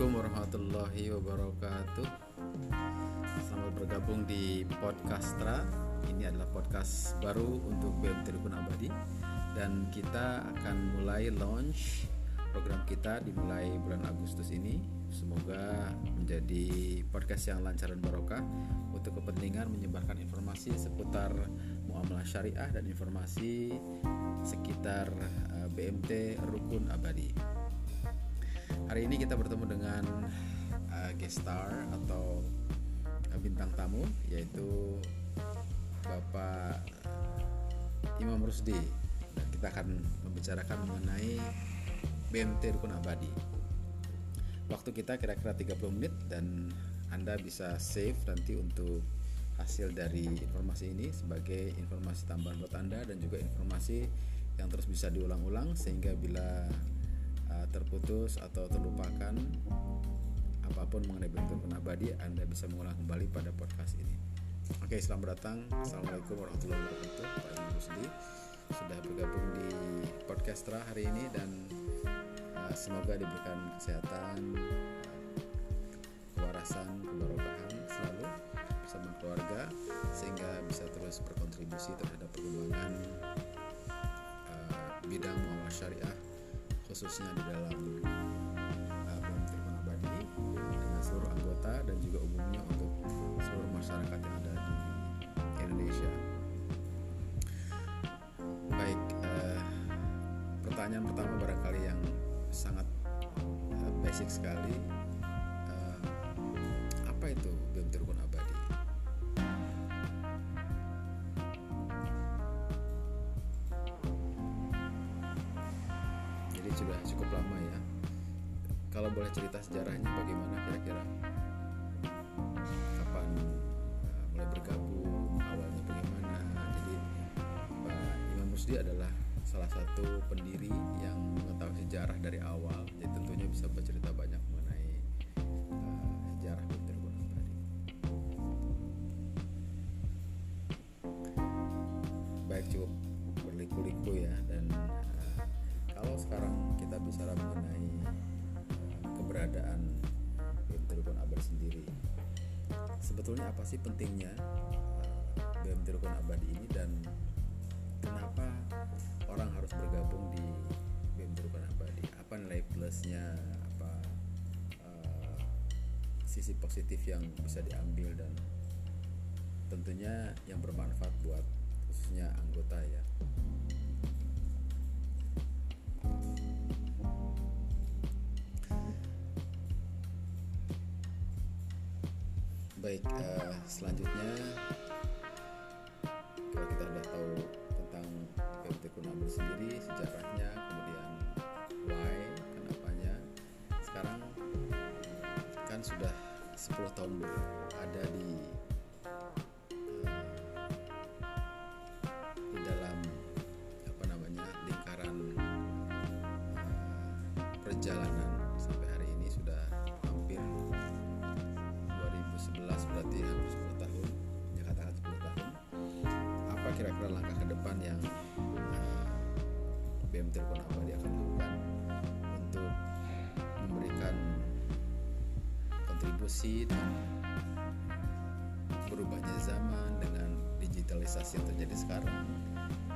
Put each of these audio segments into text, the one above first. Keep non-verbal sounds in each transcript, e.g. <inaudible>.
Assalamualaikum warahmatullahi wabarakatuh. Selamat bergabung di Podcastra. Ini adalah podcast baru untuk BM Telepon Abadi dan kita akan mulai launch program kita dimulai bulan Agustus ini. Semoga menjadi podcast yang lancar dan barokah untuk kepentingan menyebarkan informasi seputar muamalah syariah dan informasi sekitar eh, BMT Rukun Abadi. Hari ini kita bertemu dengan uh, guest star atau uh, bintang tamu yaitu Bapak Imam Rusdi dan kita akan membicarakan mengenai BMT Rukun Abadi. Waktu kita kira-kira 30 menit dan Anda bisa save nanti untuk hasil dari informasi ini sebagai informasi tambahan buat Anda dan juga informasi yang terus bisa diulang-ulang sehingga bila terputus atau terlupakan apa pun mengenai bentuk abadi Anda bisa mengulang kembali pada podcast ini. Oke selamat datang. Assalamualaikum warahmatullahi wabarakatuh. Pak Rusdi sudah bergabung di podcastra hari ini dan uh, semoga diberikan kesehatan kewarasan kebarokahan selalu bersama keluarga sehingga bisa terus berkontribusi terhadap perkembangan uh, bidang muamalah syariah khususnya di dalam uh, Tribun Abadi dengan seluruh anggota dan juga umumnya untuk seluruh masyarakat yang ada di Indonesia. Baik, uh, pertanyaan pertama barangkali yang sangat uh, basic sekali, uh, apa itu BEM Tribun Abadi? Cukup lama ya. Kalau boleh cerita sejarahnya bagaimana kira-kira? Kapan uh, mulai bergabung awalnya bagaimana? Jadi Pak Imam Rusdi adalah salah satu pendiri yang mengetahui sejarah dari awal. Jadi tentunya bisa bercerita banyak mengenai uh, sejarah Bintur Gunung tadi. Baik cukup berliku-liku ya dan kalau sekarang kita bicara mengenai uh, keberadaan BM Telepon Abadi sendiri sebetulnya apa sih pentingnya uh, BM Telepon Abadi ini dan kenapa orang harus bergabung di BM Telepon Abadi apa nilai plusnya? Apa uh, sisi positif yang bisa diambil dan tentunya yang bermanfaat buat khususnya anggota ya baik uh, selanjutnya kalau kita sudah tahu tentang PMT Kunabel sendiri sejarahnya kemudian why kenapanya sekarang kan sudah 10 tahun ada di dan berubahnya zaman dengan digitalisasi yang terjadi sekarang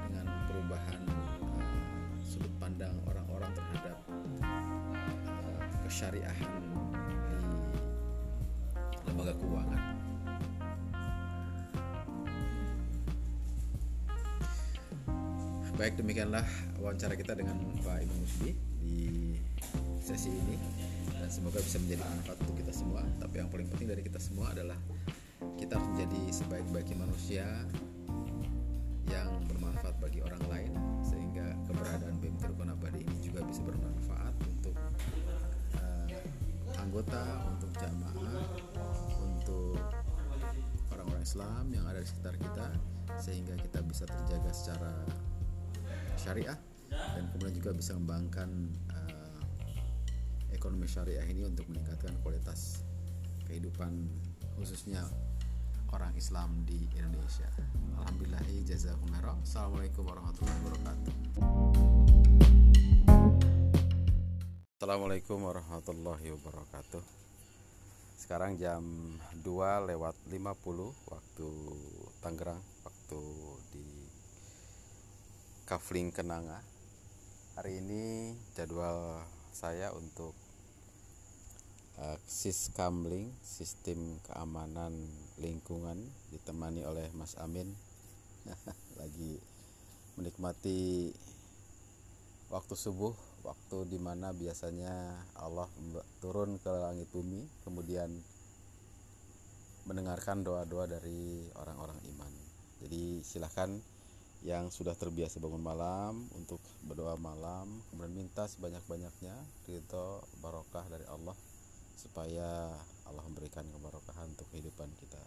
dengan perubahan uh, sudut pandang orang-orang terhadap uh, kesyariahan di lembaga keuangan. Baik demikianlah wawancara kita dengan Pak Imam Musbi di sesi ini dan semoga bisa menjadi manfaat untuk kita semua. Tapi yang paling penting dari kita semua adalah kita harus menjadi sebaik-baiknya manusia yang bermanfaat bagi orang lain sehingga keberadaan BEM Telepon Abadi ini juga bisa bermanfaat untuk uh, anggota, untuk jamaah, untuk orang-orang Islam yang ada di sekitar kita sehingga kita bisa terjaga secara syariah dan kemudian juga bisa mengembangkan ekonomi syariah ini untuk meningkatkan kualitas kehidupan khususnya orang Islam di Indonesia. Alhamdulillahi jazakumullah. Assalamualaikum warahmatullahi wabarakatuh. Assalamualaikum warahmatullahi wabarakatuh Sekarang jam 2 lewat 50 waktu Tangerang Waktu di Kafling Kenanga Hari ini jadwal saya untuk uh, Siskamling Sistem Keamanan Lingkungan Ditemani oleh Mas Amin. <laughs> Lagi menikmati waktu subuh waktu di mana biasanya Allah turun ke langit bumi kemudian mendengarkan doa-doa dari orang-orang iman. Jadi silahkan yang sudah terbiasa bangun malam untuk berdoa malam kemudian minta sebanyak-banyaknya ridho barokah dari Allah supaya Allah memberikan kebarokahan untuk kehidupan kita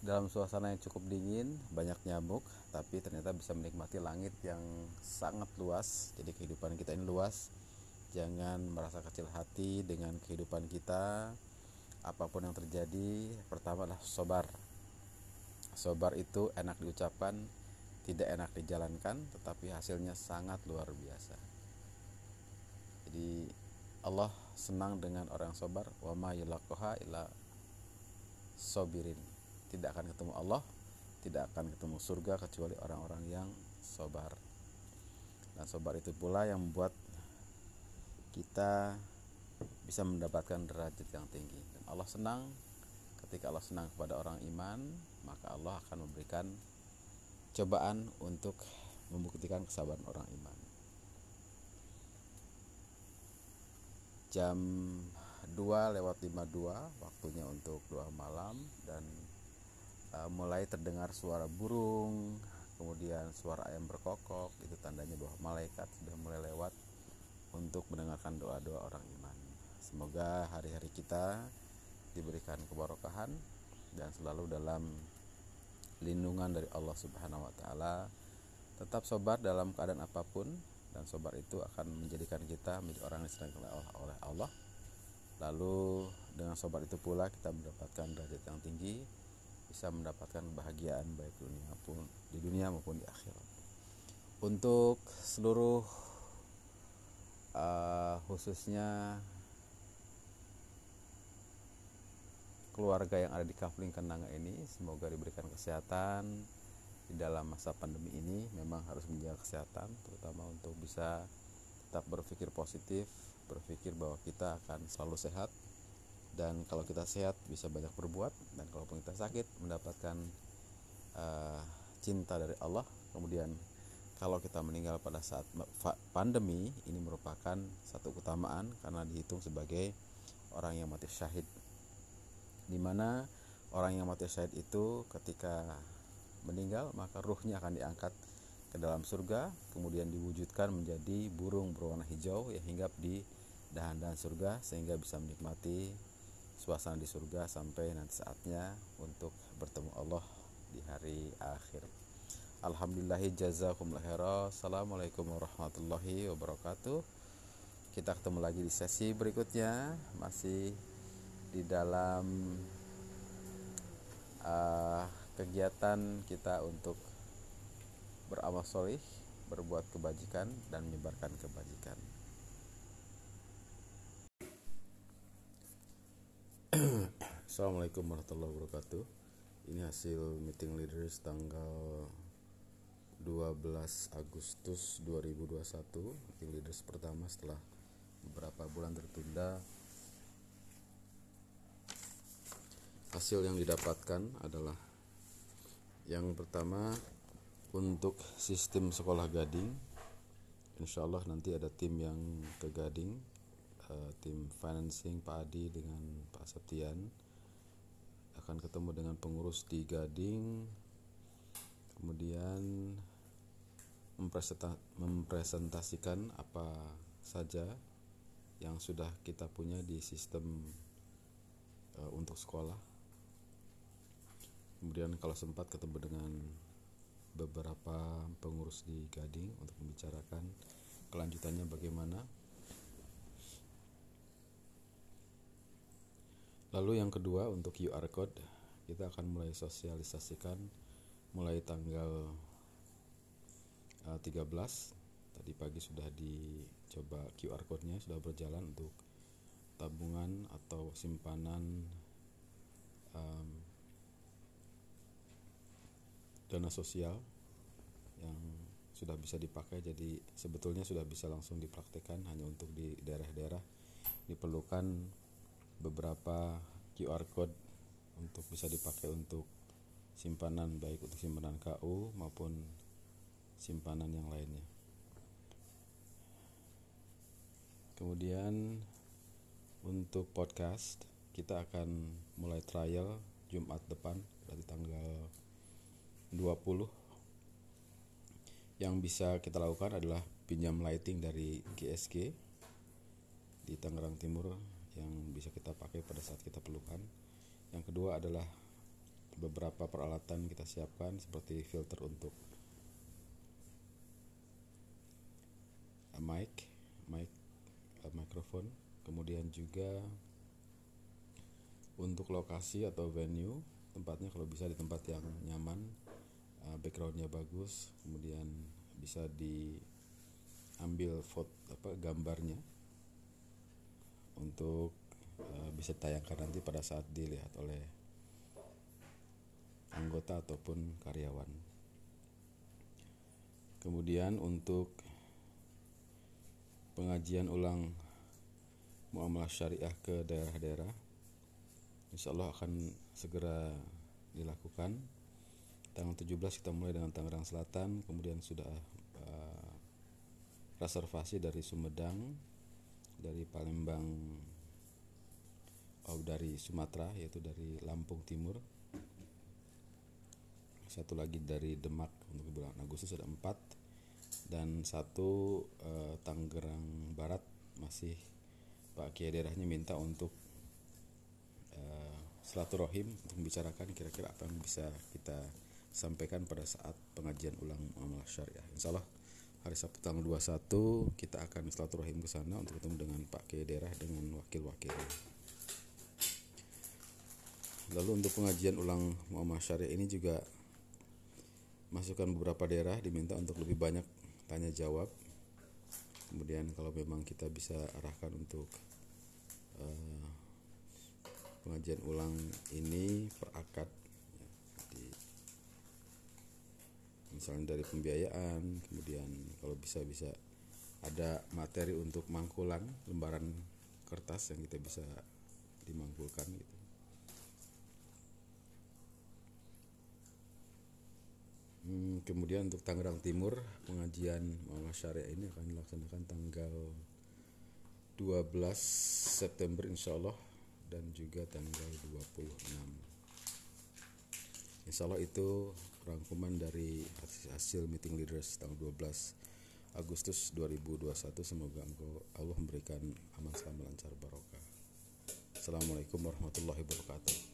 dalam suasana yang cukup dingin, banyak nyamuk, tapi ternyata bisa menikmati langit yang sangat luas. Jadi kehidupan kita ini luas. Jangan merasa kecil hati dengan kehidupan kita. Apa pun yang terjadi, pertama adalah sobar. Sobar itu enak diucapkan, tidak enak dijalankan, tetapi hasilnya sangat luar biasa. Jadi Allah senang dengan orang sobar. Wa ma yulakoha illa sobirin tidak akan ketemu Allah tidak akan ketemu surga kecuali orang-orang yang sobar. Dan sobar itu pula yang membuat kita bisa mendapatkan derajat yang tinggi. Dan Allah senang ketika Allah senang kepada orang iman maka Allah akan memberikan cobaan untuk membuktikan kesabaran orang iman jam 2 lewat 52 waktunya untuk doa malam dan uh, mulai terdengar suara burung, kemudian suara ayam berkokok, itu tandanya bahwa malaikat sudah mulai lewat untuk mendengarkan doa-doa orang iman. Semoga hari-hari kita diberikan kebarokahan dan selalu dalam lindungan dari Allah Subhanahu wa taala. Tetap sobar dalam keadaan apa pun dan sobar itu akan menjadikan kita menjadi orang yang disenangi oleh Allah. Lalu dengan sobar itu pula kita mendapatkan derajat yang tinggi bisa mendapatkan kebahagiaan baik dunia pun di dunia maupun di akhirat. Untuk seluruh uh, khususnya keluarga yang ada di Kafling Kenanga ini semoga diberikan kesehatan di dalam masa pandemi ini memang harus menjaga kesehatan terutama untuk bisa tetap berpikir positif berpikir bahwa kita akan selalu sehat dan kalau kita sehat bisa banyak berbuat dan kalaupun kita sakit mendapatkan uh, cinta dari Allah. Kemudian kalau kita meninggal pada saat pandemi ini merupakan satu keutamaan karena dihitung sebagai orang yang mati syahid. Di mana orang yang mati syahid itu ketika meninggal maka ruhnya akan diangkat ke dalam surga kemudian diwujudkan menjadi burung berwarna hijau yang hinggap di dahan-dahan surga sehingga bisa menikmati suasana di surga sampai nanti saatnya untuk bertemu Allah di hari akhir. Alhamdulillahi jazakumullah. Assalamualaikum warahmatullahi wabarakatuh. Kita ketemu lagi di sesi berikutnya masih di dalam uh, kegiatan kita untuk beramal solih, berbuat kebajikan dan menyebarkan kebajikan. Assalamualaikum warahmatullahi wabarakatuh. Ini hasil meeting leaders tanggal 12 Agustus 2021 Meeting leaders pertama setelah beberapa bulan tertunda. Hasil yang didapatkan adalah Yang pertama untuk sistem sekolah gading Insya Allah nanti ada tim yang ke gading uh, tim financing Pak Adi dengan Pak Septian. Akan ketemu dengan pengurus di Gading kemudian mempresentasikan apa saja yang sudah kita punya di sistem uh, untuk sekolah kemudian kalau sempat ketemu dengan beberapa pengurus di Gading untuk membicarakan kelanjutannya bagaimana. Lalu yang kedua untuk QR code kita akan mulai sosialisasikan mulai tanggal uh, 13 tadi pagi sudah dicoba QR code-nya sudah berjalan untuk tabungan atau simpanan um, dana sosial yang sudah bisa dipakai jadi sebetulnya sudah bisa langsung dipraktekkan hanya untuk di daerah-daerah diperlukan beberapa QR code untuk bisa dipakai untuk simpanan baik untuk simpanan KU maupun simpanan yang lainnya. Kemudian untuk podcast kita akan mulai trial Jumat depan berarti tanggal 20 yang bisa kita lakukan adalah pinjam lighting dari GSG di Tangerang Timur yang bisa kita pakai pada saat kita perlukan. Yang kedua adalah beberapa peralatan kita siapkan seperti filter untuk mic, mic, uh, mikrofon, kemudian juga untuk lokasi atau venue tempatnya kalau bisa di tempat yang nyaman, uh, backgroundnya bagus, kemudian bisa diambil foto apa gambarnya untuk uh, bisa tayangkan nanti pada saat dilihat oleh anggota ataupun karyawan. Kemudian untuk pengajian ulang muamalah syariah ke daerah-daerah, insya Allah akan segera dilakukan. Tanggal 17 kita mulai dengan Tangerang Selatan, kemudian sudah uh, reservasi dari Sumedang, dari Palembang, oh dari Sumatera yaitu dari Lampung Timur, satu lagi dari Demak untuk bulan Agustus ada empat. Dan satu eh, Tangerang Barat masih Pak Kiai daerahnya minta untuk eh, silaturahim untuk membicarakan kira-kira apa yang bisa kita sampaikan pada saat pengajian ulang muamalah syariah. Insya Allah hari Sabtu tanggal 21 kita akan silaturahim ke sana untuk ketemu dengan Pak Kiai daerah dengan wakil-wakilnya. Lalu untuk pengajian ulang muamalah syariah ini juga masukkan beberapa daerah diminta untuk lebih banyak tanya jawab kemudian kalau memang kita bisa arahkan untuk uh, pengajian ulang ini per akad ya, di, misalnya dari pembiayaan kemudian kalau bisa bisa ada materi untuk mangkulan lembaran kertas yang kita bisa dimangkulkan gitu. Hmm, kemudian untuk Tangerang Timur pengajian Muamalah Syariah ini akan dilaksanakan tanggal 12 September insya Allah dan juga tanggal 26 Insya Allah itu rangkuman dari hasil meeting leaders tanggal 12 Agustus 2021 semoga engkau Allah memberikan aman selamat lancar barokah. Assalamualaikum warahmatullahi wabarakatuh